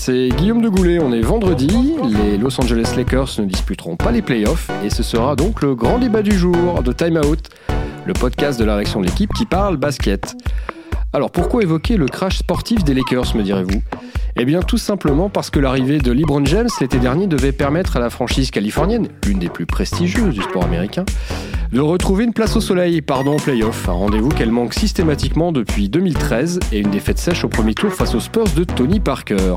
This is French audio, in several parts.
c'est Guillaume de Goulet. On est vendredi. Les Los Angeles Lakers ne disputeront pas les playoffs et ce sera donc le grand débat du jour de Time Out, le podcast de la réaction de l'équipe qui parle basket. Alors pourquoi évoquer le crash sportif des Lakers, me direz-vous? Eh bien tout simplement parce que l'arrivée de LeBron James l'été dernier devait permettre à la franchise californienne, l'une des plus prestigieuses du sport américain, de retrouver une place au soleil, pardon, playoff, un rendez-vous qu'elle manque systématiquement depuis 2013 et une défaite sèche au premier tour face aux Spurs de Tony Parker.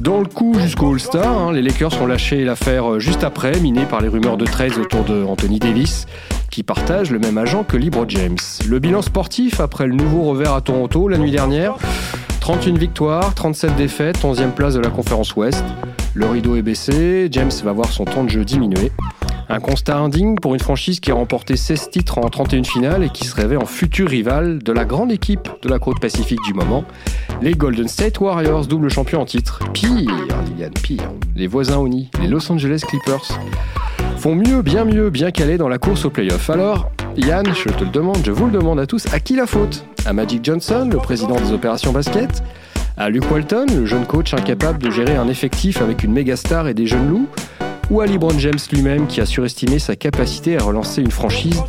Dans le coup jusqu'au All-Star, hein, les Lakers ont lâché l'affaire juste après, minée par les rumeurs de 13 autour de Anthony Davis, qui partage le même agent que Libro James. Le bilan sportif après le nouveau revers à Toronto la nuit dernière 31 victoires, 37 défaites, 11e place de la conférence Ouest. Le rideau est baissé, James va voir son temps de jeu diminuer. Un constat indigne pour une franchise qui a remporté 16 titres en 31 finales et qui se rêvait en futur rival de la grande équipe de la côte pacifique du moment, les Golden State Warriors, double champion en titre. Pire, Liliane, pire. Les voisins Oni, les Los Angeles Clippers font mieux, bien mieux, bien calés dans la course au playoff. Alors, Yann, je te le demande, je vous le demande à tous, à qui la faute? À Magic Johnson, le président des opérations basket? À Luke Walton, le jeune coach incapable de gérer un effectif avec une méga star et des jeunes loups? Ou à LeBron James lui-même qui a surestimé sa capacité à relancer une franchise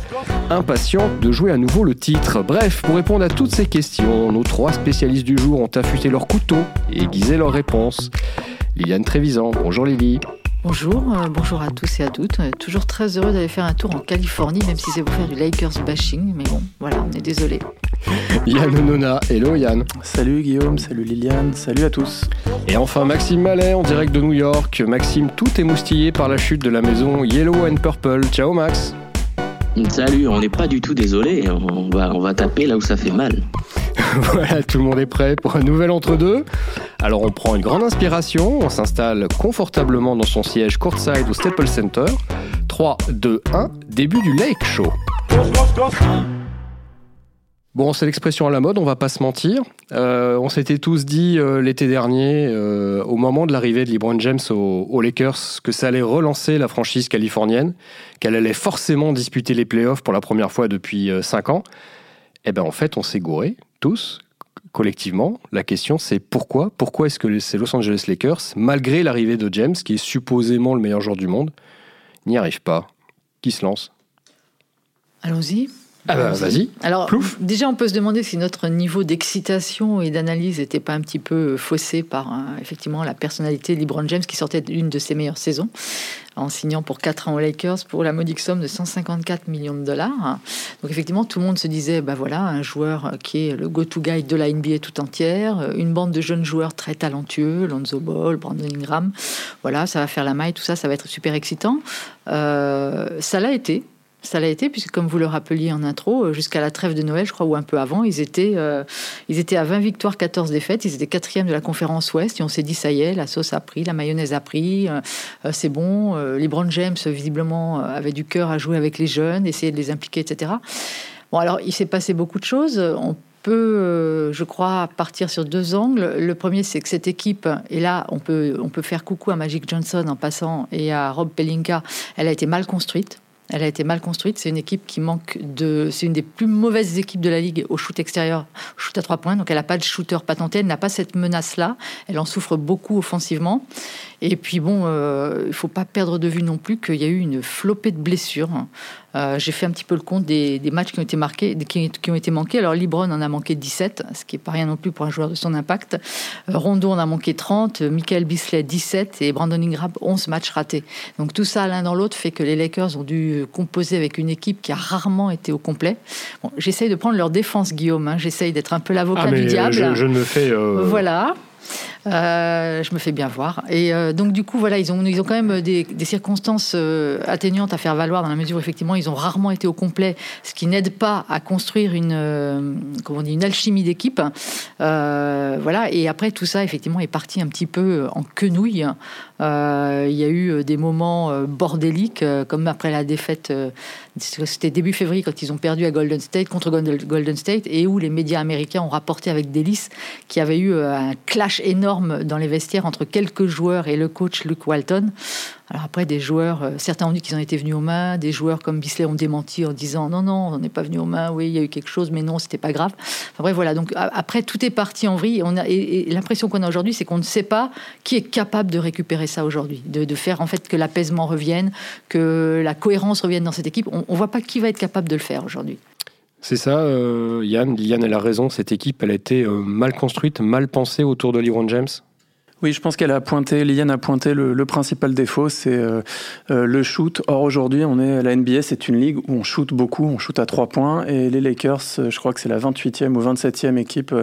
impatiente de jouer à nouveau le titre. Bref, pour répondre à toutes ces questions, nos trois spécialistes du jour ont affûté leur couteau et aiguisé leurs réponses. Liliane Trévisan, bonjour Lily. Bonjour, euh, bonjour à tous et à toutes. Est toujours très heureux d'aller faire un tour en Californie, même si c'est pour faire du Lakers bashing. Mais bon, voilà, on est désolé. Yann Nona, hello Yann. Salut Guillaume, salut Liliane, salut à tous. Et enfin Maxime Mallet en direct de New York. Maxime, tout est moustillé par la chute de la maison Yellow and Purple. Ciao Max. Salut, on n'est pas du tout désolé. On va, taper là où ça fait mal. voilà, tout le monde est prêt pour un nouvel entre-deux. Alors on prend une grande inspiration, on s'installe confortablement dans son siège courtside au Staples Center. 3, 2, 1, début du Lake Show. Bon, c'est l'expression à la mode, on va pas se mentir. Euh, on s'était tous dit euh, l'été dernier, euh, au moment de l'arrivée de LeBron James aux, Lakers, que ça allait relancer la franchise californienne, qu'elle allait forcément disputer les playoffs pour la première fois depuis 5 ans. Eh bien, en fait, on s'est gouré, tous, collectivement. La question, c'est pourquoi? Pourquoi est-ce que ces Los Angeles Lakers, malgré l'arrivée de James, qui est supposément le meilleur joueur du monde, n'y arrivent pas? Qui se lance? Allons-y. Ah bah, vas-y. Alors, déjà, on peut se demander si notre niveau d'excitation et d'analyse n'était pas un petit peu faussé par effectivement la personnalité de LeBron James qui sortait d'une de ses meilleures saisons en signant pour 4 ans aux Lakers pour la modique somme de 154 millions de dollars. Donc effectivement, tout le monde se disait, bah voilà, un joueur qui est le go-to guy de la NBA tout entière, une bande de jeunes joueurs très talentueux, Lonzo Ball, Brandon Ingram, voilà, ça va faire la maille, tout ça, ça va être super excitant. Euh, ça l'a été. Ça l'a été, puisque comme vous le rappeliez en intro, euh, jusqu'à la trêve de Noël, je crois, ou un peu avant, ils étaient, euh, ils étaient à 20 victoires, 14 défaites. Ils étaient quatrième de la conférence Ouest. Et on s'est dit, ça y est, la sauce a pris, la mayonnaise a pris, euh, c'est bon. les Brown James, visiblement, avaient du cœur à jouer avec les jeunes, essayer de les impliquer, etc. Bon, alors, il s'est passé beaucoup de choses. On peut, je crois, partir sur deux angles. Le premier, c'est que cette équipe, et là, on peut, on peut faire coucou à Magic Johnson en passant et à Rob Pelinka, elle a été mal construite. Elle a été mal construite. C'est une équipe qui manque de. C'est une des plus mauvaises équipes de la ligue au shoot extérieur, shoot à trois points. Donc elle n'a pas de shooter patenté. Elle n'a pas cette menace-là. Elle en souffre beaucoup offensivement. Et puis bon, euh, il faut pas perdre de vue non plus qu'il y a eu une flopée de blessures. Euh, j'ai fait un petit peu le compte des, matchs qui ont été marqués, qui, qui, ont été manqués. Alors Libron en a manqué 17, ce qui est pas rien non plus pour un joueur de son impact. Euh, Rondo en a manqué 30, Michael Bisley 17 et Brandon Ingram 11 matchs ratés. Donc tout ça l'un dans l'autre fait que les Lakers ont dû composer avec une équipe qui a rarement été au complet. Bon, j'essaye de prendre leur défense, Guillaume. Hein. J'essaye d'être un peu l'avocat ah, du diable. Je, je ne me fais. Voilà. Euh, je me fais bien voir. Et euh, donc, du coup, voilà, ils ont, ils ont quand même des, circonstances euh, atténuantes à faire valoir dans la mesure où, effectivement, ils ont rarement été au complet, ce qui n'aide pas à construire une, comment on dit, une alchimie d'équipe. voilà. Et après, tout ça, effectivement, est parti un petit peu en quenouille. il y a eu des moments bordéliques, comme après la défaite, c'était début février, quand ils ont perdu à Golden State, contre Golden State, et où les médias américains ont rapporté avec délice qu'il y avait eu un clash énorme dans les vestiaires entre quelques joueurs et le coach Luke Walton. Alors après, des joueurs, euh, certains ont dit qu'ils en étaient venus aux mains, des joueurs comme Bisley ont démenti en disant non, non, on n'est pas venu aux mains, oui, il y a eu quelque chose, mais non, c'était pas grave. Enfin bref, voilà. Donc après, tout est parti en vrille. Et, l'impression qu'on a aujourd'hui, c'est qu'on ne sait pas qui est capable de récupérer ça aujourd'hui, de, faire en fait que l'apaisement revienne, que la cohérence revienne dans cette équipe. On ne voit pas qui va être capable de le faire aujourd'hui. C'est ça, euh, Yann. Yann, elle a raison. Cette équipe, elle a été euh, mal construite, mal pensée autour de LeBron James. Oui, je pense qu'elle a pointé, Liliane a pointé le, principal défaut, c'est euh, le shoot. Or aujourd'hui, on est la NBA, c'est une ligue où on shoot beaucoup, on shoot à trois points, et les Lakers, je crois que c'est la 28e ou 27e équipe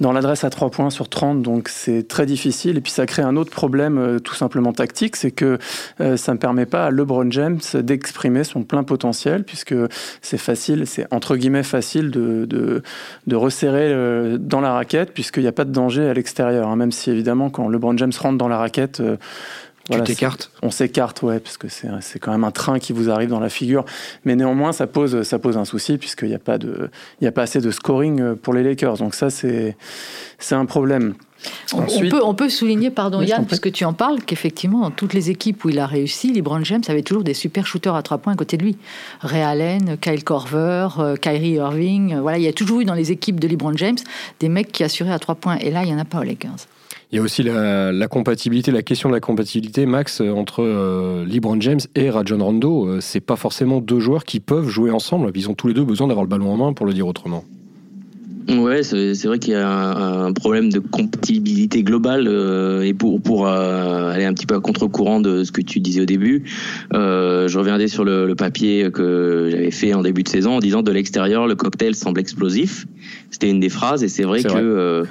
dans l'adresse à 3 points sur 30, donc c'est très difficile. Et puis ça crée un autre problème euh, tout simplement tactique, c'est que euh, ça ne permet pas à LeBron James d'exprimer son plein potentiel, puisque c'est facile, c'est entre guillemets facile de, de, resserrer euh, dans la raquette, puisqu'il n'y a pas de danger à l'extérieur. Hein. même si évidemment, quand LeBron James rentre dans la raquette, tu t'écartes On s'écarte, ouais, parce que c'est quand même un train qui vous arrive dans la figure. Mais néanmoins, ça pose, ça pose un souci, puisqu'il n'y a, pas de, a pas assez de scoring euh, pour les Lakers. Donc ça, c'est un problème. On, peut, on peut souligner, pardon Yann, parce que tu en parles, qu'effectivement, dans toutes les équipes où il a réussi, LeBron James avait toujours des super shooters à trois points à côté de lui. Ray Allen, Kyle Korver, euh, Kyrie Irving. Euh, voilà, il y a toujours eu dans les équipes de LeBron James des mecs qui assuraient à trois points. Et là, il n'y en a pas aux Lakers. Il y a aussi la, compatibilité, la question de la compatibilité, Max, entre euh, LeBron James et Rajon Rondo. Euh, c'est pas forcément deux joueurs qui peuvent jouer ensemble. Ils ont tous les deux besoin d'avoir le ballon en main, pour le dire autrement. Ouais, c'est vrai qu'il y a un, problème de compatibilité globale euh, et pour pour euh, aller un petit peu à contre-courant de ce que tu disais au début, euh, je reviendrai sur le, le papier que j'avais fait en début de saison en disant de l'extérieur le cocktail semble explosif. C'était une des phrases et c'est vrai que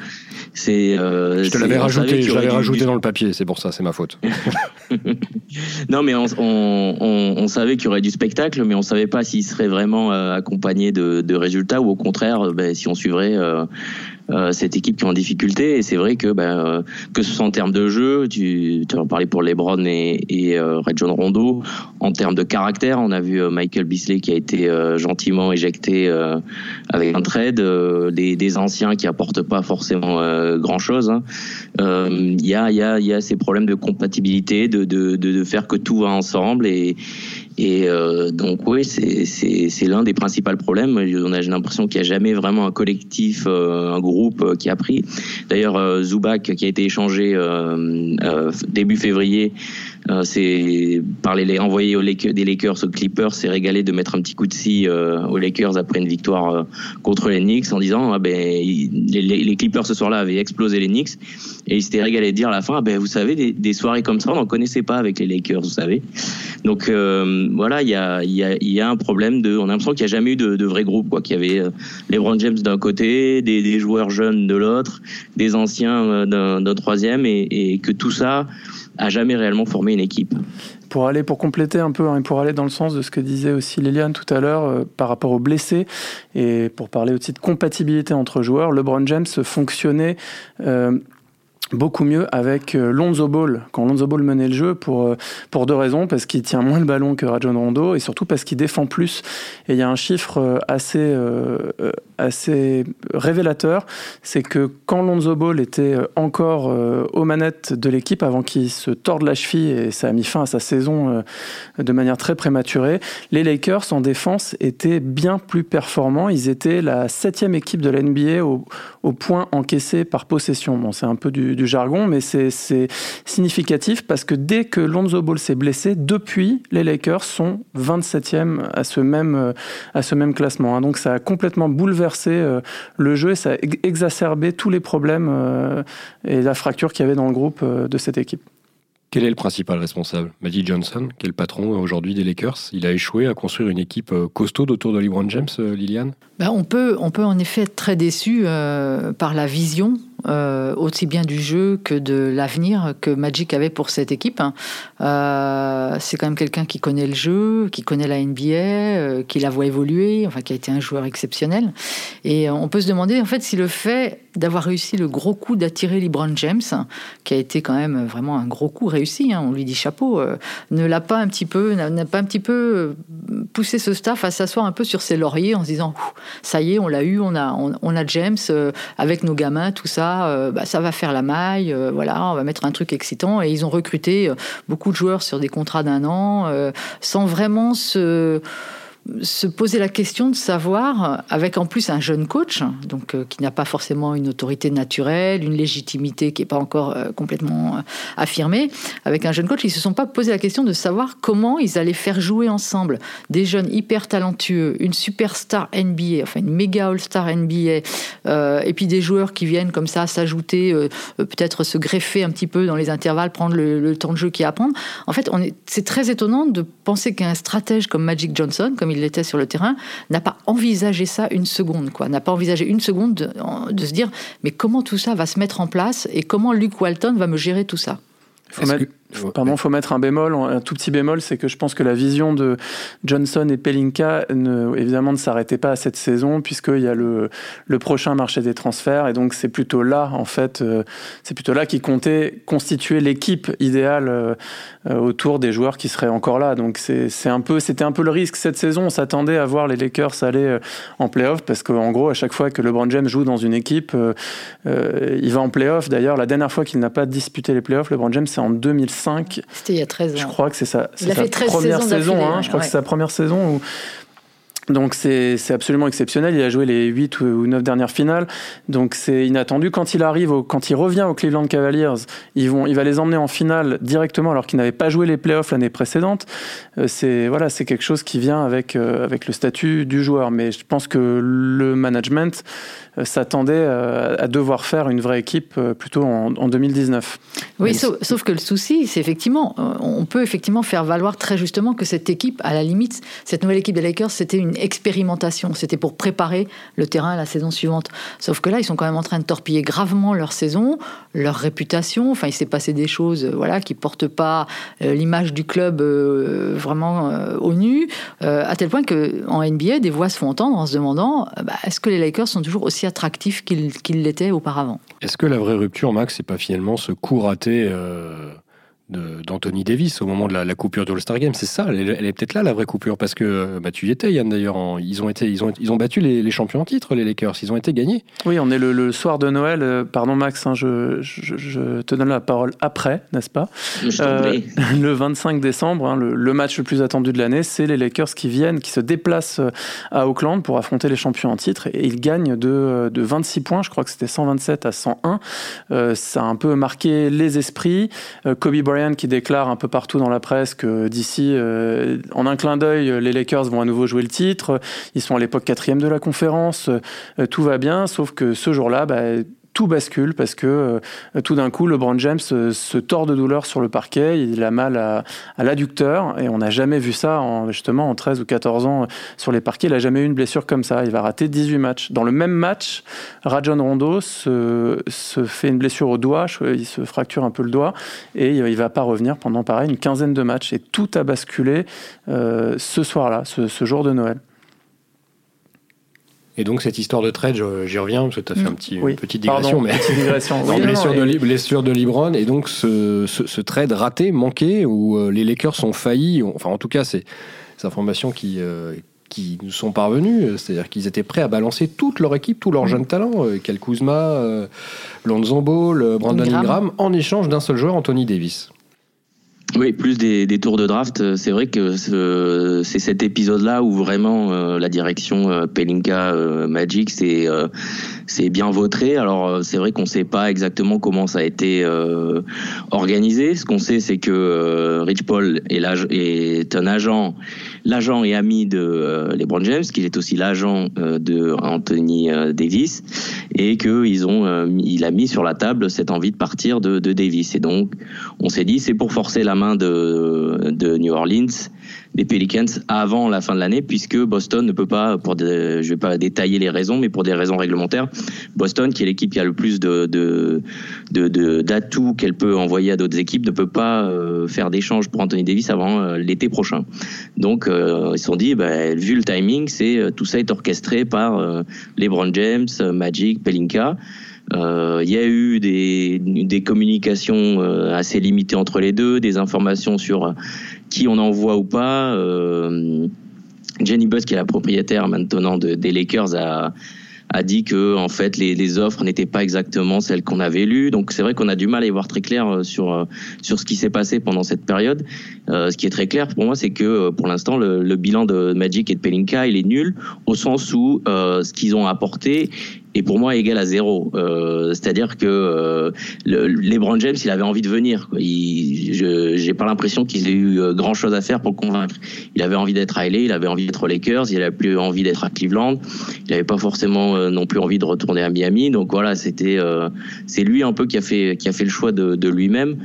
c'est. Je te l'avais rajouté, j'avais rajouté dans le papier, c'est pour ça, c'est ma faute. non, mais on, on, on, savait qu'il y aurait du spectacle, mais on savait pas s'il serait vraiment accompagné de, de, résultats ou au contraire, ben, si on suivrait euh, euh, cette équipe qui est en difficulté. Et c'est vrai que, ben, euh, que ce soit en termes de jeu, tu, en parlais pour LeBron et, et Red John Rondo, en termes de caractère, on a vu Michael Bisley qui a été gentiment éjecté avec un trade, des, anciens qui apportent pas forcément grand chose. Hein. Il y, a, y, a, y a ces problèmes de compatibilité, de, de, de, faire que tout va ensemble et, et euh, donc oui, c'est l'un des principaux problèmes. On a l'impression qu'il n'y a jamais vraiment un collectif, euh, un groupe euh, qui a pris. D'ailleurs, Zubac, qui a été échangé début février, euh, c'est par les envoyer aux Lakers, des Lakers aux Clippers, c'est régalé de mettre un petit coup de scie euh, aux Lakers après une victoire euh, contre les Knicks en disant ah ben les, les, Clippers ce soir-là avaient explosé les Knicks. Et il s'était régalé de dire à la fin ah ben vous savez des, des soirées comme ça on n'en connaissait pas avec les Lakers vous savez. Donc voilà il y a il y a il y a un problème de on a l'impression qu'il n'y a jamais eu de, de vrai groupe quoi qu'il y avait les Brown James d'un côté des, des, joueurs jeunes de l'autre des anciens d'un troisième et, et que tout ça a jamais réellement formé une équipe. Pour aller, pour compléter un peu, hein, pour aller dans le sens de ce que disait aussi Liliane tout à l'heure euh, par rapport aux blessés, et pour parler aussi de compatibilité entre joueurs, LeBron James fonctionnait euh, beaucoup mieux avec euh, Lonzo Ball. Quand Lonzo Ball menait le jeu pour euh, pour deux raisons. Parce qu'il tient moins le ballon que Rajon Rondo et surtout parce qu'il défend plus. Et il y a un chiffre euh, assez assez révélateur. C'est que quand Lonzo Ball était encore aux manettes de l'équipe avant qu'il se torde la cheville et ça a mis fin à sa saison de manière très prématurée les Lakers en défense étaient bien plus performants. Ils étaient la septième équipe de la NBA au, au point encaissé par possession. Bon c'est un peu du du jargon, mais c'est significatif parce que dès que Lonzo Ball s'est blessé, depuis, les Lakers sont 27e à ce même, à ce même classement. Hein. Donc ça a complètement bouleversé euh, le jeu et ça a exacerbé tous les problèmes euh, et la fracture qu'il y avait dans le groupe euh, de cette équipe. Quel est le principal responsable? Magic Johnson, qui est le patron aujourd'hui des Lakers. Il a échoué à construire une équipe costaude autour de LeBron James, Liliane? Ben on, peut, on peut en effet être très déçu par la vision euh, aussi bien du jeu que de l'avenir que Magic avait pour cette équipe. Hein. Euh, c'est quand même quelqu'un qui connaît le jeu, qui connaît la NBA, euh, qui la voit évoluer, enfin qui a été un joueur exceptionnel. Et on peut se demander en fait si le fait d'avoir réussi le gros coup d'attirer LeBron James, qui a été quand même vraiment un gros coup réussi, hein, on lui dit chapeau, ne l'a pas un petit peu, n'a pas un petit peu poussé ce staff à s'asseoir un peu sur ses lauriers en se disant ça y est, on l'a eu, on a, on, on a James avec nos gamins, tout ça va, bah, ça va faire la maille. voilà, on va mettre un truc excitant. Et ils ont recruté beaucoup de joueurs sur des contrats d'un an, sans vraiment se se poser la question de savoir, avec en plus un jeune coach, donc euh, qui n'a pas forcément une autorité naturelle, une légitimité qui n'est pas encore euh, complètement euh, affirmée, avec un jeune coach, ils se sont pas posé la question de savoir comment ils allaient faire jouer ensemble des jeunes hyper talentueux, une superstar NBA, enfin une méga all-star NBA, et puis des joueurs qui viennent comme ça s'ajouter, peut-être se greffer un petit peu dans les intervalles, prendre le, temps de jeu qui apprendre. En fait, c'est très étonnant de penser qu'un stratège comme Magic Johnson, comme il il était sur le terrain, n'a pas envisagé ça une seconde, quoi. N'a pas envisagé une seconde de, se dire, mais comment tout ça va se mettre en place et comment Luke Walton va me gérer tout ça? Pardon, faut mettre un bémol, un tout petit bémol, c'est que je pense que la vision de Johnson et Pelinka, ne, évidemment, ne s'arrêtait pas à cette saison, puisqu'il y a le, prochain marché des transferts, et donc c'est plutôt là, en fait, euh, c'est plutôt là qu'ils comptaient constituer l'équipe idéale euh, euh, autour des joueurs qui seraient encore là. Donc c'est un peu, c'était un peu le risque cette saison. On s'attendait à voir les Lakers aller en playoff, parce qu'en gros, à chaque fois que LeBron James joue dans une équipe, il va en playoff. D'ailleurs, la dernière fois qu'il n'a pas disputé les playoffs, LeBron James, c'est en 2005 c'était il y a 13 ans. Je crois que c'est sa, première saison. Hein. je crois que c'est sa première saison où donc c'est absolument exceptionnel. Il a joué les 8 ou 9 dernières finales. Donc c'est inattendu. Quand il arrive, au, quand il revient aux Cleveland Cavaliers, ils vont, il va les emmener en finale directement alors qu'il n'avait pas joué les playoffs l'année précédente. Euh, c'est voilà, c'est quelque chose qui vient avec, euh, avec le statut du joueur. Mais je pense que le management euh, s'attendait à devoir faire une vraie équipe plutôt en, 2019. Oui, sauf, que le souci, c'est effectivement, on peut effectivement faire valoir très justement que cette équipe, à la limite, cette nouvelle équipe des Lakers, c'était une expérimentation, c'était pour préparer le terrain à la saison suivante. Sauf que là, ils sont quand même en train de torpiller gravement leur saison, leur réputation. Enfin, il s'est passé des choses, voilà, qui portent pas l'image du club vraiment au nu, à tel point que en NBA, des voix se font entendre en se demandant, bah, est-ce que les Lakers sont toujours aussi attractif qu'il l'était auparavant? Est-ce que la vraie rupture, Max, c'est pas finalement ce coup raté euh, d'Anthony Davis au moment de la, coupure de All-Star Game. C'est ça, elle, est peut-être là la vraie coupure parce que bah, tu y étais Yann d'ailleurs. Ils ont été, ils ont, ils ont battu les, champions en titre, les Lakers. Ils ont été gagnés. Oui, on est le, soir de Noël. Euh, pardon Max, hein, je, je, te donne la parole après, n'est-ce pas? Euh, Le 25 décembre, hein, le, match le plus attendu de l'année, c'est les Lakers qui viennent, qui se déplacent euh, à Auckland pour affronter les champions en titre et ils gagnent de, de 26 points. Je crois que c'était 127 à 101. ça a un peu marqué les esprits. Kobe Bryant qui déclare un peu partout dans la presse que d'ici, euh, en un clin d'œil, les Lakers vont à nouveau jouer le titre. Ils sont à l'époque quatrième de la conférence. Euh, tout va bien, sauf que ce jour-là, bah, tout bascule parce que euh, tout d'un coup, LeBron James euh, se tord de douleur sur le parquet, il a mal à, l'adducteur et on n'a jamais vu ça en, justement en 13 ou 14 ans euh, sur les parquets. Il n'a jamais eu une blessure comme ça. Il va rater 18 matchs. Dans le même match, Rajon Rondo se, se fait une blessure au doigt, il se fracture un peu le doigt et il va pas revenir pendant pareil une quinzaine de matchs. Et tout a basculé ce soir-là, ce jour de Noël. Et donc cette histoire de trade, j'y reviens parce que tu as fait un petit, une petite digression, mais petite digression. oui, blessure, de, blessure de Libron et donc ce, ce, trade raté, manqué, où euh, les Lakers sont faillis. Enfin, en tout cas, c'est des informations qui euh, qui nous sont parvenues, c'est-à-dire qu'ils étaient prêts à balancer toute leur équipe, tous leurs mm. jeunes talents, euh, Kel Kuzma, Lonzo Ball, Brandon Ingram, en échange d'un seul joueur, Anthony Davis. Oui, plus des, tours de draft. Euh, c'est vrai que c'est cet épisode-là où vraiment euh, la direction euh, Pelinka Magic c'est c'est bien vautré. Alors c'est vrai qu'on ne sait pas exactement comment ça a été organisé. Ce qu'on sait, c'est que Rich Paul est un agent l'agent et ami de euh, LeBron James, qu'il est aussi l'agent euh, de Anthony euh, Davis, et qu'ils ont, il a mis sur la table cette envie de partir de, Davis. Et donc, on s'est dit, c'est pour forcer la main de New Orleans des Pelicans avant la fin de l'année, puisque Boston ne peut pas, pour des, je vais pas détailler les raisons, mais pour des raisons réglementaires, Boston, qui est l'équipe qui a le plus de, d'atouts qu'elle peut envoyer à d'autres équipes, ne peut pas euh, faire d'échange pour Anthony Davis avant euh, l'été prochain. Donc, euh, ils se sont dit, bah, vu le timing, c'est tout ça est orchestré par LeBron James, Magic, Pelinka. Il y a eu des communications assez limitées entre les deux, des informations sur qui on envoie ou pas. Euh, Jenny Buss, qui est la propriétaire maintenant de, des Lakers, a, a dit que en fait les, offres n'étaient pas exactement celles qu'on avait lues. Donc c'est vrai qu'on a du mal à y voir très clair sur sur ce qui s'est passé pendant cette période. ce qui est très clair pour moi, c'est que pour l'instant le, bilan de Magic et de Pelinka il est nul au sens où ce qu'ils ont apporté et pour moi égal à zéro. Euh, C'est-à-dire que euh, le, LeBron James, il avait envie de venir. Quoi. Je j'ai pas l'impression qu'il ait eu euh, grand chose à faire pour convaincre. Il avait envie d'être à LA, il avait envie d'être aux Lakers, il avait plus envie d'être à Cleveland. Il avait pas forcément euh, non plus envie de retourner à Miami. Donc voilà, c'était euh, c'est lui un peu qui a fait qui a fait le choix de, de lui-même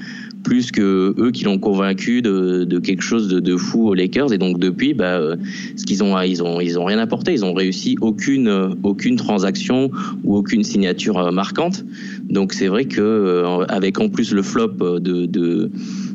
plus que eux qui l'ont convaincu de, de, quelque chose de, de, fou aux Lakers. Et donc depuis, bah, euh, ce qu'ils ont, ils ont, ils ont rien apporté. Ils ont réussi aucune, aucune transaction ou aucune signature euh, marquante. Donc c'est vrai que euh, avec en plus le flop de, de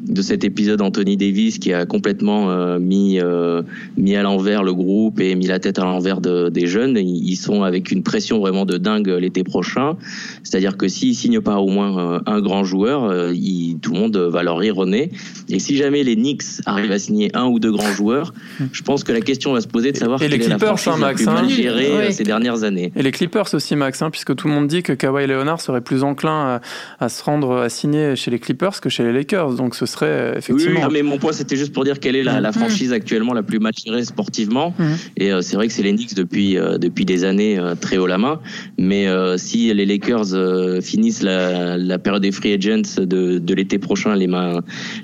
de cet épisode Anthony Davis qui a complètement euh, mis euh, mis à l'envers le groupe et mis la tête à l'envers de, des jeunes. Ils sont avec une pression vraiment de dingue l'été prochain. C'est-à-dire que s'ils signent pas au moins euh, un grand joueur, il, tout le monde va leur rire au nez. Et si jamais les Knicks arrivent à signer un ou deux grands joueurs, je pense que la question va se poser de savoir et les Clippers, est la hein, Max, hein. gérée ces dernières années. Et les Clippers aussi, Max, hein, puisque tout le monde dit que Kawhi Leonard serait plus enclin à, à, se rendre à signer chez les Clippers que chez les Lakers. Donc ce serait euh, effectivement. Oui, mais mon point c'était juste pour dire quelle est la, la mm. franchise actuellement la plus matchée sportivement. Mm. Et euh, c'est vrai que c'est les Knicks depuis euh, depuis des années très haut la main. Mais si les Lakers finissent la, la, période des free agents de, de l'été prochain les mains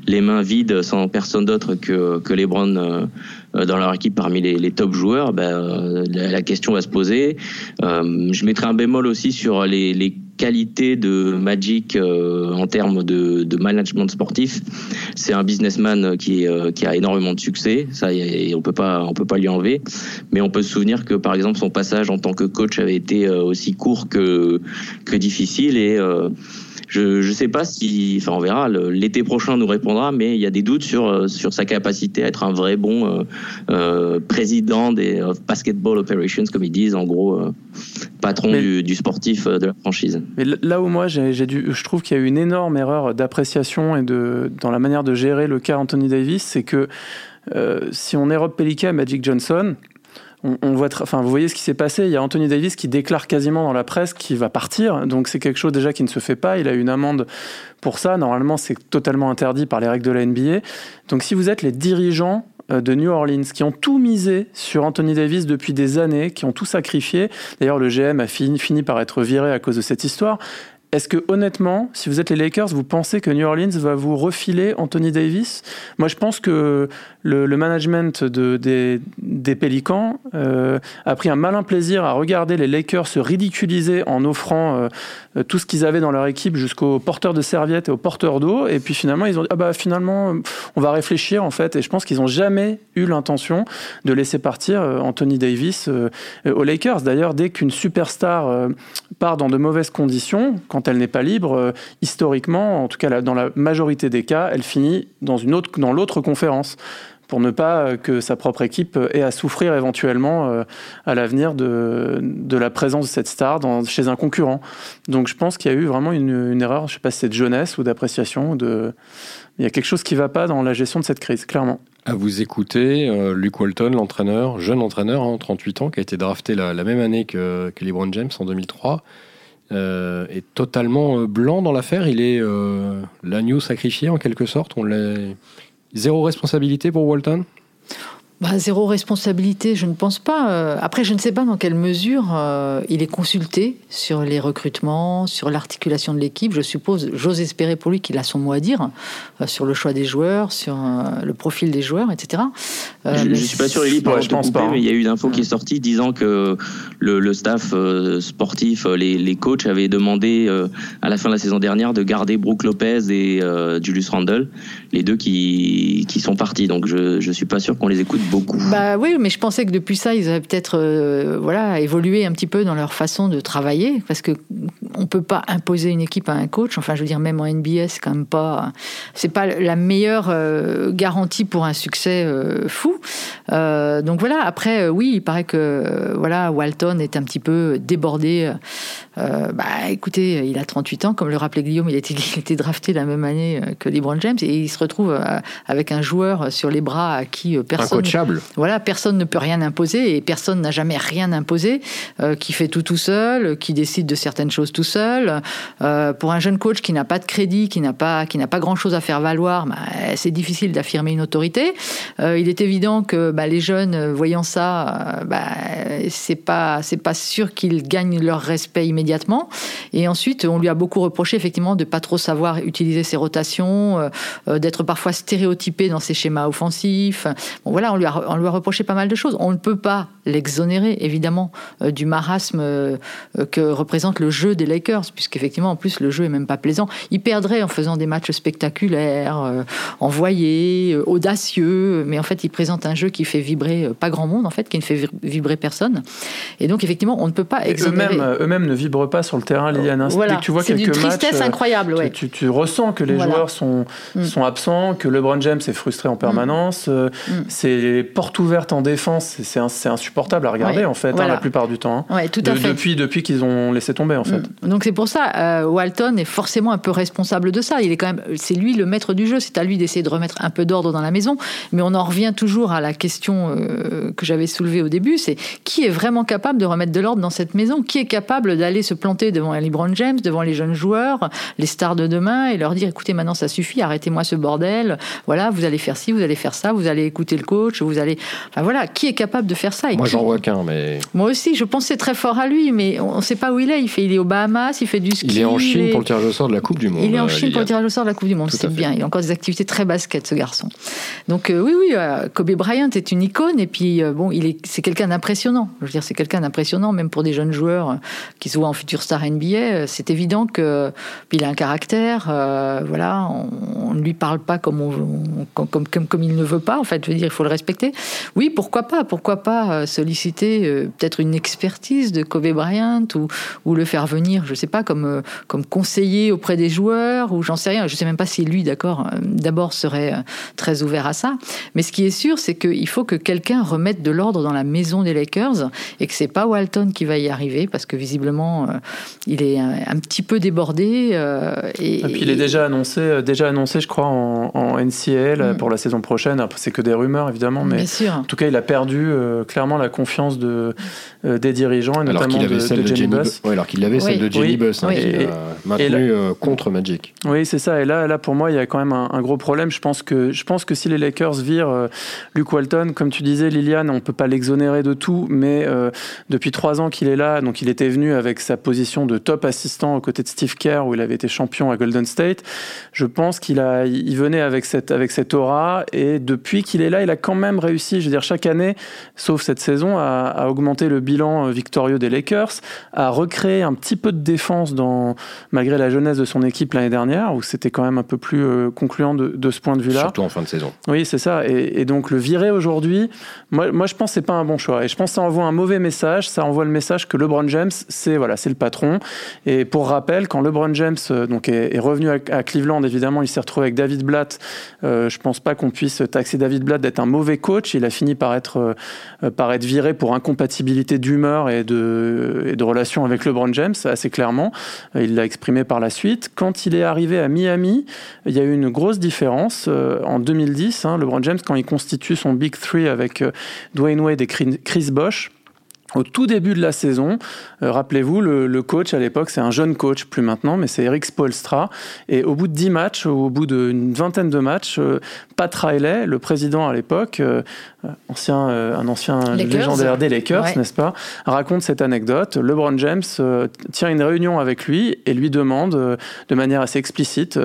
les mains vides sans personne d'autre que que LeBron dans leur équipe parmi les, les top joueurs, ben, la, la, question va se poser. Euh, je mettrai un bémol aussi sur les, les qualité de Magic euh, en termes de, de, management sportif. C'est un businessman qui, euh, qui a énormément de succès. Ça, on peut pas, on peut pas lui enlever. Mais on peut se souvenir que, par exemple, son passage en tant que coach avait été euh, aussi court que, que difficile et je ne sais pas si, enfin on verra, l'été prochain nous répondra, mais il y a des doutes sur, euh, sur sa capacité à être un vrai bon euh, euh président des basketball operations, comme ils disent, en gros, euh, patron du, du, sportif de la franchise. Mais là où moi, j'ai dû, je trouve qu'il y a eu une énorme erreur d'appréciation et de, dans la manière de gérer le cas Anthony Davis, c'est que si on est Rob Pelika et Magic Johnson, on, voit, enfin, vous voyez ce qui s'est passé. Il y a Anthony Davis qui déclare quasiment dans la presse qu'il va partir. Donc c'est quelque chose déjà qui ne se fait pas. Il a une amende pour ça. Normalement, c'est totalement interdit par les règles de la NBA. Donc si vous êtes les dirigeants euh, de New Orleans qui ont tout misé sur Anthony Davis depuis des années, qui ont tout sacrifié. D'ailleurs, le GM a fini par être viré à cause de cette histoire. Est-ce que honnêtement, si vous êtes les Lakers, vous pensez que New Orleans va vous refiler Anthony Davis? Moi, je pense que le, management de, des, des Pélicans euh, a pris un malin plaisir à regarder les Lakers se ridiculiser en offrant euh, tout ce qu'ils avaient dans leur équipe jusqu'aux porteurs de serviettes et aux porteurs d'eau. Et puis finalement, ils ont dit ah bah finalement, on va réfléchir en fait. Et je pense qu'ils n'ont jamais eu l'intention de laisser partir euh, Anthony Davis aux Lakers. D'ailleurs, dès qu'une superstar part dans de mauvaises conditions, quand elle n'est pas libre, euh, historiquement, en tout cas dans la majorité des cas, elle finit dans une autre, dans l'autre conférence pour ne pas euh, que sa propre équipe ait à souffrir éventuellement euh, à l'avenir de, la présence de cette star chez un concurrent. Donc je pense qu'il y a eu vraiment une, erreur, je ne sais pas si c'est de jeunesse ou d'appréciation, il y a quelque chose qui ne va pas dans la gestion de cette crise, clairement. À vous écouter, Luke Walton, l'entraîneur, jeune entraîneur, en hein, 38 ans, qui a été drafté la, la même année que, que LeBron James en 2003, euh, est totalement euh, blanc dans l'affaire. Il est euh, l'agneau sacrifié en quelque sorte. On Zéro responsabilité pour Walton? Bah, zéro responsabilité, je ne pense pas. Euh, après, je ne sais pas dans quelle mesure euh, il est consulté sur les recrutements, sur l'articulation de l'équipe. Je suppose, j'ose espérer pour lui qu'il a son mot à dire euh, sur le choix des joueurs, sur le profil des joueurs, etc. je ne suis pas sûr, Elie, pour je pense pas. mais il y a eu une info qui est sortie disant que le, staff sportif, les, les, coachs avaient demandé à la fin de la saison dernière de garder Brooke Lopez et Julius Randle, les deux qui, qui sont partis. Donc je ne suis pas sûr qu'on les écoute bah oui, mais je pensais que depuis ça, ils avaient peut-être euh, voilà évolué un petit peu dans leur façon de travailler, parce que on peut pas imposer une équipe à un coach. Enfin, je veux dire, même en NBA, c'est quand même pas, c'est pas la meilleure euh, garantie pour un succès euh, fou. Donc voilà. Après, oui, il paraît que voilà, Walton est un petit peu débordé. bah, écoutez, il a 38 ans, comme le rappelait Guillaume, il a été, il était drafté la même année que LeBron James et il se retrouve avec un joueur sur les bras à qui personne, voilà, personne ne peut rien imposer et personne n'a jamais rien imposé, qui fait tout tout seul, qui décide de certaines choses tout seul. Euh, pour un jeune coach qui n'a pas de crédit, qui n'a pas, qui n'a pas grand-chose à faire valoir, bah, c'est difficile d'affirmer une autorité. Euh, il est évident que bah, les jeunes, euh, voyant ça, bah, c'est pas, pas sûr qu'ils gagnent leur respect immédiatement. Et ensuite, on lui a beaucoup reproché effectivement de pas trop savoir utiliser ses rotations, d'être parfois stéréotypé dans ses schémas offensifs. Bon, voilà, a, on lui a reproché pas mal de choses. On ne peut pas l'exonérer évidemment du marasme que représente le jeu des Lakers, puisqu'effectivement, en plus, le jeu est même pas plaisant. Il perdrait en faisant des matchs spectaculaires, euh, envoyés, euh, audacieux, mais en fait, il présente un jeu qui fait vibrer euh, pas grand monde, en fait, qui ne fait vibrer personne. Et donc, effectivement, on ne peut pas exonérer. Eux-mêmes ne vibrent pas sur le terrain, Liliane. Voilà. Tu vois quelques une tristesse incroyable. Ouais. Tu, tu, ressens que les joueurs sont, mm. sont absents, que LeBron James est frustré en permanence. Mm. C'est porte ouverte en défense. C'est insupportable à regarder, en fait, hein, la plupart du temps. Hein. tout à fait. Depuis, depuis qu'ils ont laissé tomber, en fait. Mm. Donc, c'est pour ça, euh, Walton est forcément un peu responsable de ça. Il est quand même, c'est lui le maître du jeu. C'est à lui d'essayer de remettre un peu d'ordre dans la maison. Mais on en revient toujours à la question euh, que j'avais soulevée au début. C'est qui est vraiment capable de remettre de l'ordre dans cette maison? Qui est capable d'aller se planter devant LeBron James, devant les jeunes joueurs, les stars de demain, et leur dire écoutez, maintenant ça suffit, arrêtez-moi ce bordel. Voilà, vous allez faire ci, vous allez faire ça, vous allez écouter le coach, vous allez. Enfin voilà, qui est capable de faire ça Moi, j'en vois qu'un, mais. Moi aussi, je pensais très fort à lui, mais on ne sait pas où il est. Il fait, il est au Bahamas, il fait du ski. Il est en Chine pour le tirage au sort de la Coupe du Monde. Il est en Chine pour le tirage au sort de la Coupe du Monde, c'est bien. Il a encore des activités très basket, ce garçon. Donc euh, oui, oui, euh, Kobe Bryant est une icône et puis euh, bon, il est, c'est quelqu'un d'impressionnant. Je veux dire, c'est quelqu'un d'impressionnant, même pour des jeunes joueurs qui se voient en futur star NBA. C'est évident que il a un caractère. voilà, on, ne lui parle pas comme, on, comme, comme, comme, il ne veut pas. En fait, je veux dire, il faut le respecter. Oui, pourquoi pas Pourquoi pas solliciter peut-être une expertise de Kobe Bryant ou, ou le faire venir, je sais pas, comme comme conseiller auprès des joueurs, ou j'en sais rien. Je sais même pas si lui, d'accord, euh, d'abord serait euh, très ouvert à ça. Mais ce qui est sûr, c'est qu'il faut que quelqu'un remette de l'ordre dans la maison des Lakers et que c'est pas Walton qui va y arriver parce que visiblement euh, il est un, petit peu débordé. et, puis il est déjà annoncé, déjà annoncé, je crois, en, en NCAL mm. pour la saison prochaine. C'est que des rumeurs évidemment, mais en tout cas il a perdu clairement la confiance de, des dirigeants et notamment de, de, Jenny Buss. alors qu'il avait celle de Jenny Buss. Hein, maintenu euh, contre Magic. Oui, c'est ça. Et là, là, pour moi, il y a quand même un, gros problème. Je pense que, je pense que si les Lakers virent euh, Luke Walton, comme tu disais, Liliane, on peut pas l'exonérer de tout, mais euh, depuis trois ans qu'il est là, donc il était venu avec sa position de top assistant aux côtés de Steve Kerr, où il avait été champion à Golden State. Je pense qu'il a, il venait avec cette, avec cette aura, et depuis qu'il est là, il a quand même réussi, je veux dire, chaque année, sauf cette saison, à, à augmenter le bilan victorieux des Lakers, à recréer un petit peu de défense dans malgré la jeunesse de son équipe l'année dernière, où c'était quand même un peu plus euh, concluant de, de ce point de vue-là. Surtout en fin de saison. Oui, c'est ça. Et, donc le virer aujourd'hui, moi, moi je pense que c'est pas un bon choix. Et je pense que ça envoie un mauvais message. Ça envoie le message que LeBron James, c'est voilà, c'est le patron. Et pour rappel, quand LeBron James euh, donc est, revenu à, Cleveland, évidemment, il s'est retrouvé avec David Blatt. Euh, je pense pas qu'on puisse taxer David Blatt d'être un mauvais coach. Il a fini par être euh, par être viré pour incompatibilité d'humeur et de et de avec LeBron James, assez clairement. Il l'a exprimé par la suite. Quand il est arrivé à Miami, il y a eu une grosse différence. Euh, en 2010, hein, LeBron James, quand il constitue son Big Three avec euh, Dwayne Wade et Chris Bosh, au tout début de la saison, euh, rappelez-vous, le, coach à l'époque, c'est un jeune coach, plus maintenant, mais c'est Eric Spolstra. Et au bout de 10 matchs, au bout d'une vingtaine de matchs, euh, Pat Riley, le président à l'époque, euh, ancien, un ancien légendaire des Lakers, n'est-ce pas, raconte cette anecdote. LeBron James tient une réunion avec lui et lui demande de manière assez explicite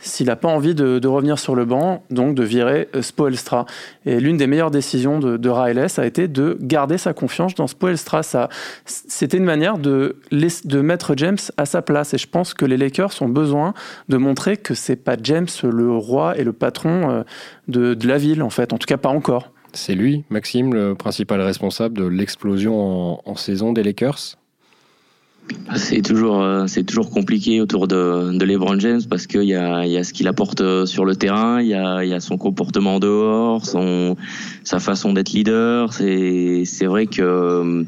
s'il n'a pas envie de, revenir sur le banc, donc de virer Spoelstra. Et l'une des meilleures décisions de, de ça a été de garder sa confiance dans Spoelstra. C'était une manière de, mettre James à sa place. Et je pense que les Lakers ont besoin de montrer que c'est pas James le roi et le patron euh, de, de la ville, en fait. En tout cas, pas encore. C'est lui, Maxime, le principal responsable de l'explosion en, saison des Lakers? C'est toujours euh, c'est toujours compliqué autour de, de LeBron James parce qu'il y a y a ce qu'il apporte euh, sur le terrain, il y a y a son comportement en dehors, son sa façon d'être leader. C'est c'est vrai que euh,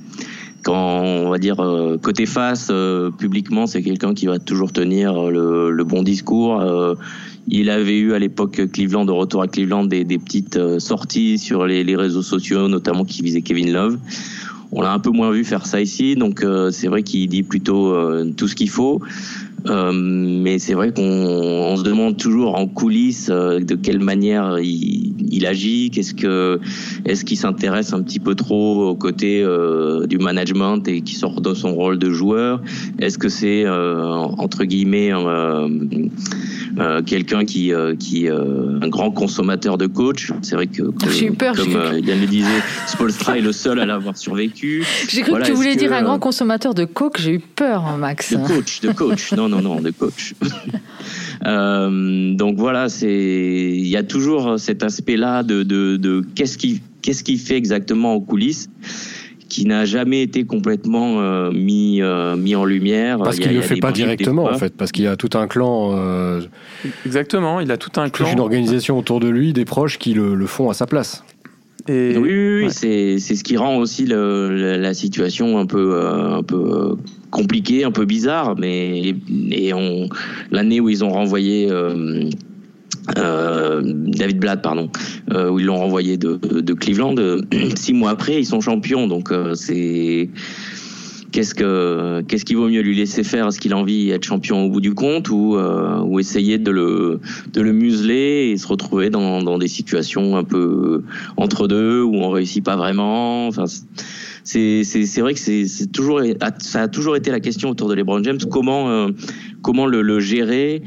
quand on va dire côté face publiquement, c'est quelqu'un qui va toujours tenir le, le bon discours. il avait eu à l'époque Cleveland de retour à Cleveland des, des petites sorties sur les, les réseaux sociaux, notamment qui visaient Kevin Love. On l'a un peu moins vu faire ça ici, donc euh, c'est vrai qu'il dit plutôt euh, tout ce qu'il faut. Euh, mais c'est vrai qu'on se demande toujours en coulisses de quelle manière il, agit, qu'est-ce que est-ce qu'il s'intéresse un petit peu trop au côté du management et qui sort de son rôle de joueur, est-ce que c'est entre guillemets euh, quelqu'un qui, euh, qui euh, un grand consommateur de coach. C'est vrai que, j'ai eu peur, comme Yann le disait, Spolstra est le seul à l'avoir survécu. J'ai cru que tu voulais dire un grand consommateur de coke. J'ai eu peur, Max. De coach, de coach. non, non, non, de coach. donc voilà, c'est il y a toujours cet aspect-là de, de, de qu'est-ce qui qu'est-ce qui fait exactement aux coulisses qui n'a jamais été complètement euh, mis euh, mis en lumière. Parce qu'il ne le fait pas directement en fait, parce qu'il y a tout un clan. Euh, Exactement, il a tout un clan. une organisation autour de lui, des proches qui le, le font à sa place. Et... Oui, oui, oui c'est ce qui rend aussi le, la, situation un peu un peu compliquée, un peu bizarre, mais et on l'année où ils ont renvoyé euh, David Blatt, pardon, euh, où ils l'ont renvoyé de, Cleveland. Euh, six mois après, ils sont champions. Donc c'est qu'est-ce que qu'est-ce qu'il vaut mieux lui laisser faire Est-ce qu'il a envie d'être champion au bout du compte ou ou essayer de le de le museler et se retrouver dans, dans des situations un peu entre deux où on réussit pas vraiment? Enfin, c'est c'est vrai que c'est toujours ça a toujours été la question autour de LeBron James. Comment comment le, le gérer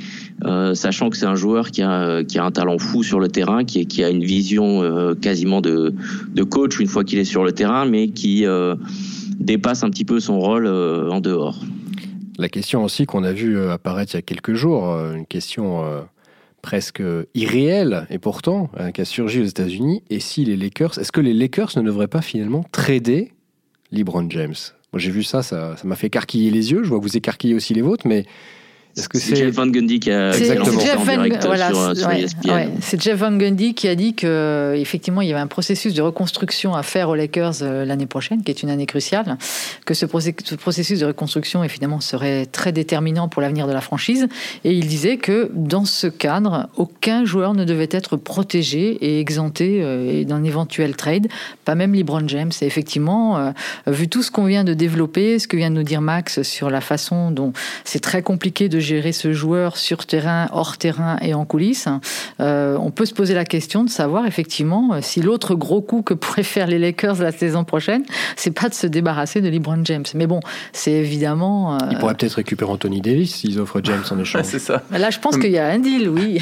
euh, sachant que c'est un joueur qui a, qui a un talent fou sur le terrain, qui, qui a une vision euh, quasiment de, de coach une fois qu'il est sur le terrain, mais qui euh, dépasse un petit peu son rôle en dehors. La question aussi qu'on a vu apparaître il y a quelques jours, une question presque irréelle et pourtant qui a surgi aux États-Unis, si les Lakers, est-ce que les Lakers ne devraient pas finalement trader LeBron James? Moi j'ai vu ça, ça m'a fait écarquiller les yeux, je vois que vous écarquillez aussi les vôtres, mais est-ce que c'est Jeff Van Gundy qui a exactement Jeff Van, voilà, sur, ouais, ouais. C'est Jeff Van Gundy qui a dit que effectivement il y avait un processus de reconstruction à faire aux Lakers euh, l'année prochaine, qui est une année cruciale, que ce processus de reconstruction évidemment serait très déterminant pour l'avenir de la franchise, et il disait que dans ce cadre, aucun joueur ne devait être protégé et exempté euh, d'un éventuel trade, pas même LeBron James. Et effectivement, euh, vu tout ce qu'on vient de développer, ce que vient de nous dire Max sur la façon dont c'est très compliqué de gérer ce joueur sur terrain, hors terrain et en coulisses, euh, on peut se poser la question de savoir effectivement euh, si l'autre gros coup que pourraient faire les Lakers la saison prochaine, c'est pas de se débarrasser de LeBron James. Mais bon, c'est évidemment. Euh... Ils pourraient peut-être récupérer Anthony Davis s'ils offrent James en échange. c'est ça. Là, je pense qu'il y a un deal, oui.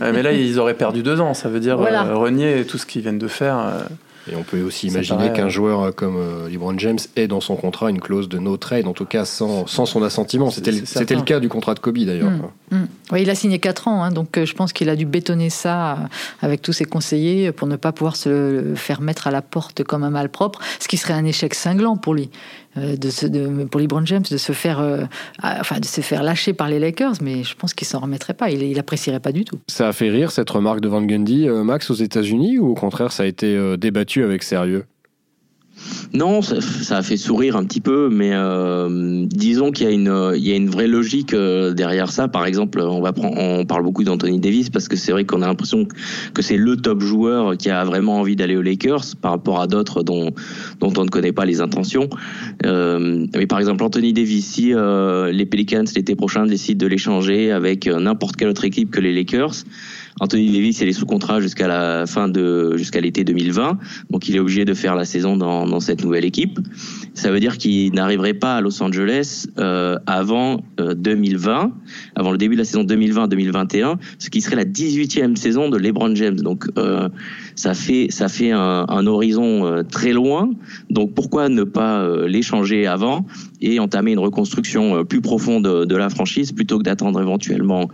mais là, ils auraient perdu deux ans. Ça veut dire euh, renier tout ce qu'ils viennent de faire. Et on peut aussi imaginer qu'un joueur comme euh, LeBron James ait dans son contrat une clause de no trade, en tout cas sans, sans son assentiment. C'était le, cas du contrat de Kobe d'ailleurs. Mm, mm. Oui, il a signé 4 ans, hein, donc euh, je pense qu'il a dû bétonner ça euh, avec tous ses conseillers pour ne pas pouvoir se faire mettre à la porte comme un malpropre, ce qui serait un échec cinglant pour lui. Euh, de, de, pour LeBron James de se faire, euh, enfin de se faire lâcher par les Lakers, mais je pense qu'il s'en remettrait pas. Il, il pas du tout. Ça a fait rire cette remarque de Van Gundy, euh, Max, aux États-Unis, ou au contraire ça a été débattu avec sérieux? Non, ça, ça, a fait sourire un petit peu, mais euh, disons qu'il y a une, il y a une vraie logique euh, derrière ça. Par exemple, on va prendre, on parle beaucoup d'Anthony Davis parce que c'est vrai qu'on a l'impression que c'est le top joueur qui a vraiment envie d'aller aux Lakers par rapport à d'autres dont, dont on ne connaît pas les intentions. Euh, mais par exemple, Anthony Davis, si euh, les Pelicans l'été prochain décident de l'échanger avec n'importe quelle autre équipe que les Lakers, Anthony Davis, il est sous contrat jusqu'à la fin de jusqu'à l'été 2020, donc il est obligé de faire la saison dans, dans cette nouvelle équipe. Ça veut dire qu'il n'arriverait pas à Los Angeles euh, avant euh, 2020, avant le début de la saison 2020-2021, ce qui serait la 18e saison de LeBron James. Donc euh, ça fait ça fait un, un horizon euh, très loin. Donc pourquoi ne pas euh, l'échanger avant et entamer une reconstruction plus profonde de, de la franchise plutôt que d'attendre éventuellement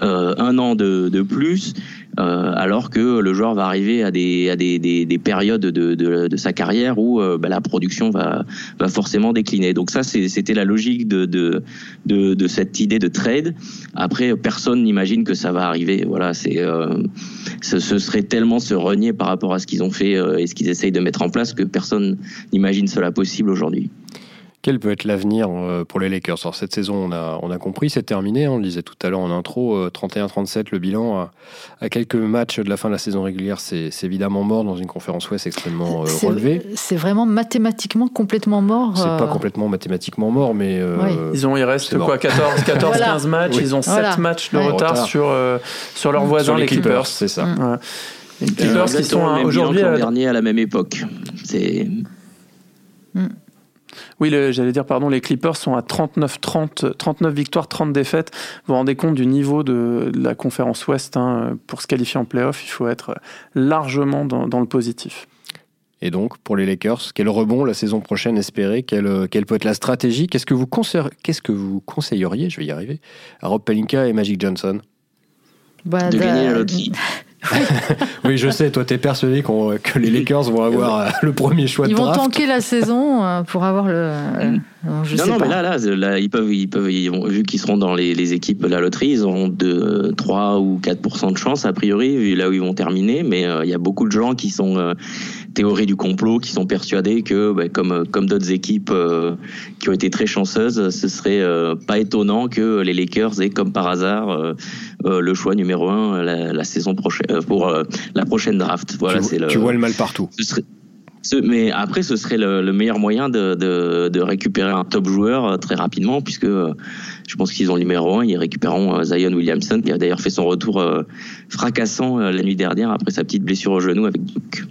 un an de, de plus euh, alors que le joueur va arriver à des, à des, des, des périodes de, de, de, sa carrière où euh, bah, la production va, va forcément décliner. Donc ça, c'était la logique de, de, de, cette idée de trade. Après, personne n'imagine que ça va arriver. Voilà, c'est euh, ce, ce, serait tellement se renier par rapport à ce qu'ils ont fait et ce qu'ils essayent de mettre en place que personne n'imagine cela possible aujourd'hui. Quel peut être l'avenir euh, pour les Lakers? Alors, cette saison, on a, on a compris, c'est terminé. Hein. on le disait tout à l'heure en intro, 31-37 euh, le bilan. À, quelques matchs de la fin de la saison régulière, c'est évidemment mort dans une conférence Ouest extrêmement euh, relevée. C'est vraiment mathématiquement complètement mort. C'est pas complètement mathématiquement mort, mais. Ils ont, il reste quoi 14, 14 15 matchs. Ils ont 7 matchs de retard, sur, sur leurs voisins, les Clippers. c'est ça. Mm. Les Clippers qui sont aujourd'hui. dernier à la même époque. C'est. Mm. Oui, j'allais dire, pardon, les Clippers sont à 39, 30, 39 victoires, 30 défaites. Vous vous rendez compte du niveau de, la conférence Ouest. Hein, pour se qualifier en playoff, il faut être largement dans, le positif. Et donc, pour les Lakers, quel rebond la saison prochaine espérer quelle, quelle, peut être la stratégie? Qu'est-ce que, vous qu'est-ce que vous conseilleriez, je vais y arriver, à Rob Pelinka et Magic Johnson? Bah, De gagner la loterie. oui, je sais, toi, tu es persuadé que les Lakers vont avoir euh, le premier choix de draft. Ils vont tanker la saison euh, pour avoir le. Euh, non, non, mais là, là, ils peuvent, ils peuvent, vu qu'ils seront dans les, équipes de la loterie, ils auront de 3 ou 4% de chance, a priori, vu là où ils vont terminer. Mais il y a beaucoup de gens qui sont théorie du complot, qui sont persuadés que, bah, comme, comme d'autres équipes qui ont été très chanceuses, ce serait pas étonnant que les Lakers aient, comme par hasard, le choix numéro 1 la saison prochaine euh, pour euh, la prochaine draft. Voilà, tu, le, tu vois le mal partout. mais après, ce serait le, meilleur moyen de, de, récupérer un top joueur euh, très rapidement, puisque je pense qu'ils ont le numéro 1, ils récupéreront Zion Williamson, qui a d'ailleurs fait son retour fracassant la nuit dernière après sa petite blessure au genou avec Duke.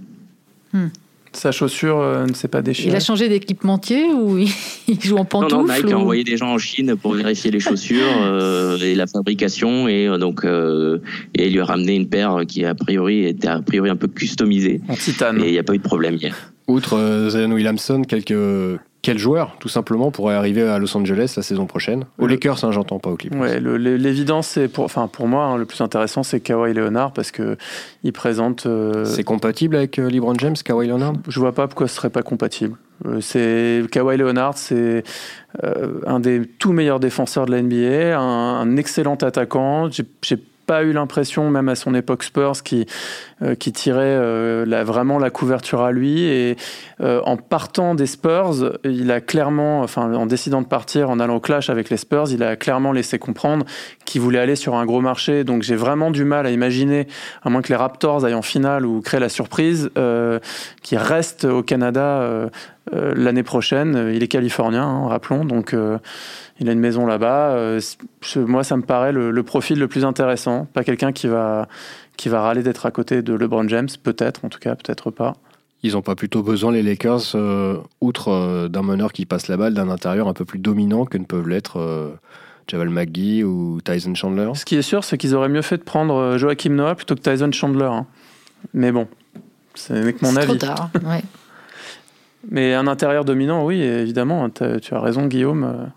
Hmm. Sa chaussure euh, ne s'est pas déchirée. Il a changé d'équipementier ou il joue en pantoufles Non, non Nike a envoyé des gens en Chine pour vérifier les chaussures euh, et la fabrication et euh, donc et il lui a ramené une paire qui a priori était a priori un peu customisée. En titane. Et il n'y a pas eu de problème hier. Outre Zion Williamson, quelques quel joueur, tout simplement, pourrait arriver à Los Angeles la saison prochaine Aux Lakers, hein, j'entends pas au Clippers. Ouais, l'évidence, c'est pour, enfin, pour moi, hein, le plus intéressant, c'est Kawhi Leonard parce que il présente. Euh, c'est compatible avec euh, LeBron James, Kawhi Leonard? Je vois pas pourquoi ce serait pas compatible. Euh, c'est Kawhi Leonard, c'est un des tout meilleurs défenseurs de la NBA, un, un excellent attaquant. J'ai pas eu l'impression, même à son époque Spurs, qui, euh, qui tirait euh, la, vraiment la couverture à lui. Et euh, en partant des Spurs, il a clairement, enfin, en décidant de partir, en allant au clash avec les Spurs, il a clairement laissé comprendre qu'il voulait aller sur un gros marché. Donc j'ai vraiment du mal à imaginer, à moins que les Raptors aillent en finale ou créent la surprise, qu'il reste au Canada l'année prochaine. Il est californien, hein, rappelons. Donc il a une maison là-bas. Euh, moi, ça me paraît le, profil le plus intéressant. Pas quelqu'un qui va, qui va râler d'être à côté de LeBron James, peut-être, en tout cas, peut-être pas. Ils n'ont pas plutôt besoin, les Lakers, euh, outre euh, d'un meneur qui passe la balle, d'un intérieur un peu plus dominant que ne peuvent l'être Javel McGee ou Tyson Chandler Ce qui est sûr, c'est qu'ils auraient mieux fait de prendre Joachim Noah plutôt que Tyson Chandler. Hein. Mais bon, c'est avec mon avis. trop tard, ouais. Mais un intérieur dominant, oui, évidemment, tu as raison, Guillaume.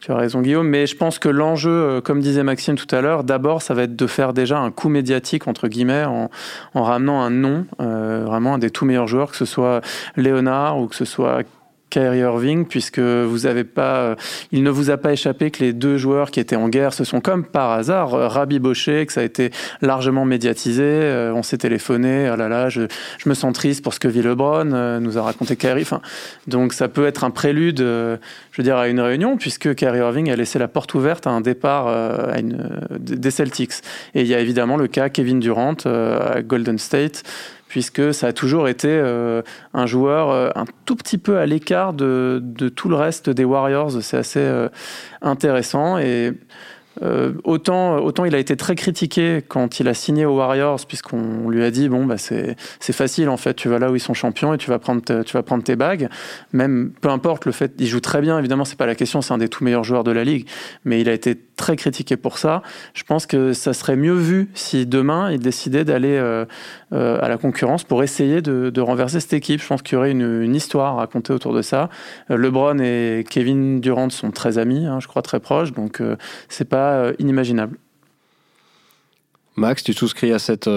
Tu as raison Guillaume, mais je pense que l'enjeu, euh, comme disait Maxime tout à l'heure, d'abord ça va être de faire déjà un coup médiatique entre guillemets en, en ramenant un nom, euh, vraiment un des tout meilleurs joueurs, que ce soit Léonard ou que ce soit Kyrie Irving, puisque vous avez pas, euh, il ne vous a pas échappé que les deux joueurs qui étaient en guerre se sont comme par hasard euh, rabibochés, que ça a été largement médiatisé. Euh, on s'est téléphoné, oh là là, je, je, me sens triste pour ce que vit LeBron, nous a raconté Kyrie. Enfin, donc ça peut être un prélude, je veux dire, à une réunion, puisque Kyrie Irving a laissé la porte ouverte à un départ à une, des Celtics. Et il y a évidemment le cas Kevin Durant à Golden State puisque ça a toujours été euh, un joueur euh, un tout petit peu à l'écart de, de, tout le reste des Warriors. C'est assez euh, intéressant et autant, autant il a été très critiqué quand il a signé aux Warriors, puisqu'on lui a dit bon bah c'est facile en fait, tu vas là où ils sont champions et tu vas prendre tu vas prendre tes bagues. Même peu importe le fait, il joue très bien évidemment, c'est pas la question, c'est un des tout meilleurs joueurs de la ligue, mais il a été très critiqué pour ça. Je pense que ça serait mieux vu si demain il décidait d'aller euh, euh, à la concurrence pour essayer de, de, renverser cette équipe. Je pense qu'il y aurait une, une, histoire à raconter autour de ça. LeBron et Kevin Durant sont très amis, hein, je crois très proches, donc c'est pas euh, inimaginable. Max, tu souscris à cette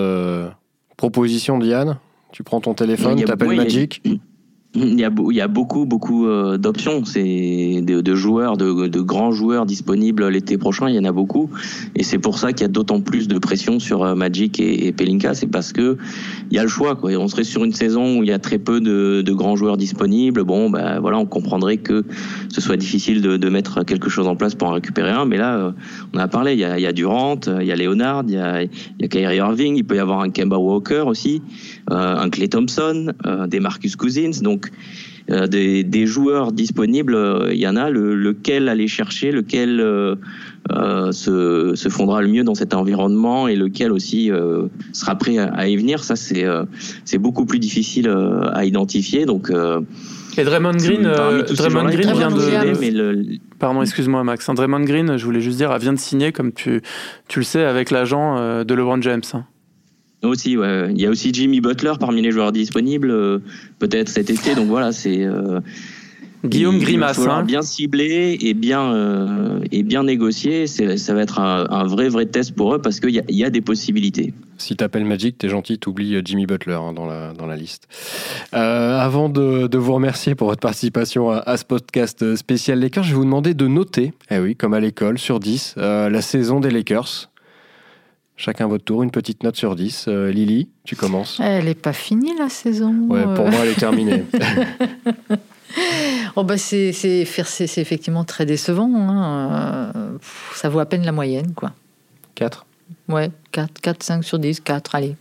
proposition Diane Tu prends ton téléphone, tu appelles Magic? Il y, a, beaucoup, beaucoup euh, d'options. C'est de, de, joueurs, de, de, grands joueurs disponibles l'été prochain. Il y en a beaucoup, et c'est pour ça qu'il y a d'autant plus de pression sur euh, Magic et, et Pelinka. C'est parce que il y a le choix. Quoi. On serait sur une saison où il y a très peu de, de grands joueurs disponibles. Bon, ben voilà, on comprendrait que ce soit difficile de, de, mettre quelque chose en place pour en récupérer un. Mais là, euh, on a parlé. Il y a, il y a Durant, il y a Leonard, il y a, il y a Kyrie Irving. Il peut y avoir un Kemba Walker aussi, un Clay Thompson, des Marcus Cousins. Donc donc, euh, des, joueurs disponibles, euh, il y en a. lequel aller chercher, lequel euh, se, fondra le mieux dans cet environnement et lequel aussi sera prêt à, y venir, ça c'est c'est beaucoup plus difficile à identifier. Donc et Draymond Green, Draymond Green vient de. Pardon, excuse-moi Max. Draymond Green, je voulais juste dire, vient de signer, comme tu, tu le sais, avec l'agent de LeBron James. Aussi, ouais. Il y a aussi Jimmy Butler parmi les joueurs disponibles, euh, peut-être cet été. Donc voilà, c'est. Euh, Guillaume Grimace. Hein. Bien ciblé et bien, euh, et bien négocié. Ça va être un, vrai, vrai test pour eux parce qu'il y, y, a des possibilités. Si t'appelles Magic, t'es gentil, t'oublies Jimmy Butler hein, dans, la, dans la liste. avant de, de, vous remercier pour votre participation à, ce podcast spécial Lakers, je vais vous demander de noter, eh oui, comme à l'école, sur 10, la saison des Lakers. Chacun votre tour, une petite note sur 10. Euh, Lily, tu commences. Elle n'est pas finie la saison. Ouais, pour moi, elle est terminée. oh bah c'est, c'est, c'est effectivement très décevant. Hein. Euh, ça vaut à peine la moyenne, quoi. 4 Ouais, 4, 4, 5 sur 10, 4, allez.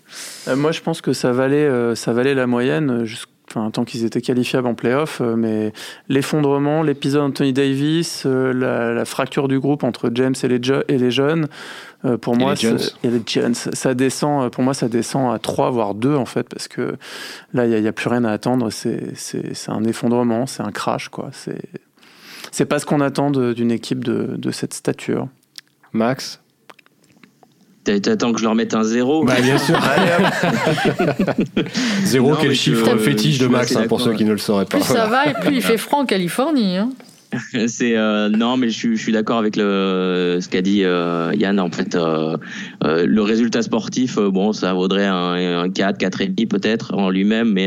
Euh, moi, je pense que ça valait, ça valait la moyenne enfin, tant qu'ils étaient qualifiables en playoff, euh, mais l'effondrement, l'épisode Anthony Davis, euh, la, fracture du groupe entre James et les, et les jeunes, euh, pour moi, et les ça descend, pour moi, ça descend à 3, voire 2, en fait, parce que là, il n'y a, plus rien à attendre, c'est un effondrement, c'est un crash, quoi. C'est pas ce qu'on attend d'une équipe de, de cette stature. Max? T'attends que je leur mette un zéro bah, Bien sûr. zéro, quel chiffre fétiche de Max, hein, pour ceux qui ne le sauraient pas. Plus ça va, et plus il fait froid en Californie. Hein. c'est euh, non, mais je, suis d'accord avec le, ce qu'a dit euh, Yann. En fait, euh, le résultat sportif, bon, ça vaudrait un, un 4, 4 et demi peut-être en lui-même, mais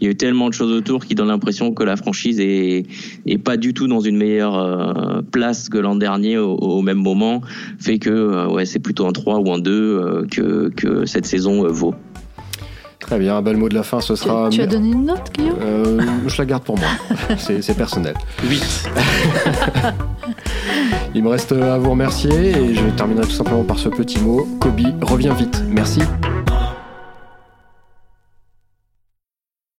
il y a eu tellement de choses autour qui donnent l'impression que la franchise est, est pas du tout dans une meilleure place que l'an dernier au, même moment, fait que ouais, c'est plutôt un 3 ou un 2 que, que cette saison vaut. Très bien, un bel mot de la fin, ce sera. Tu, as donné une note, Guillaume euh, Je la garde pour moi. C'est personnel. 8. Il me reste à vous remercier et je terminerai tout simplement par ce petit mot. Kobe, reviens vite. Merci.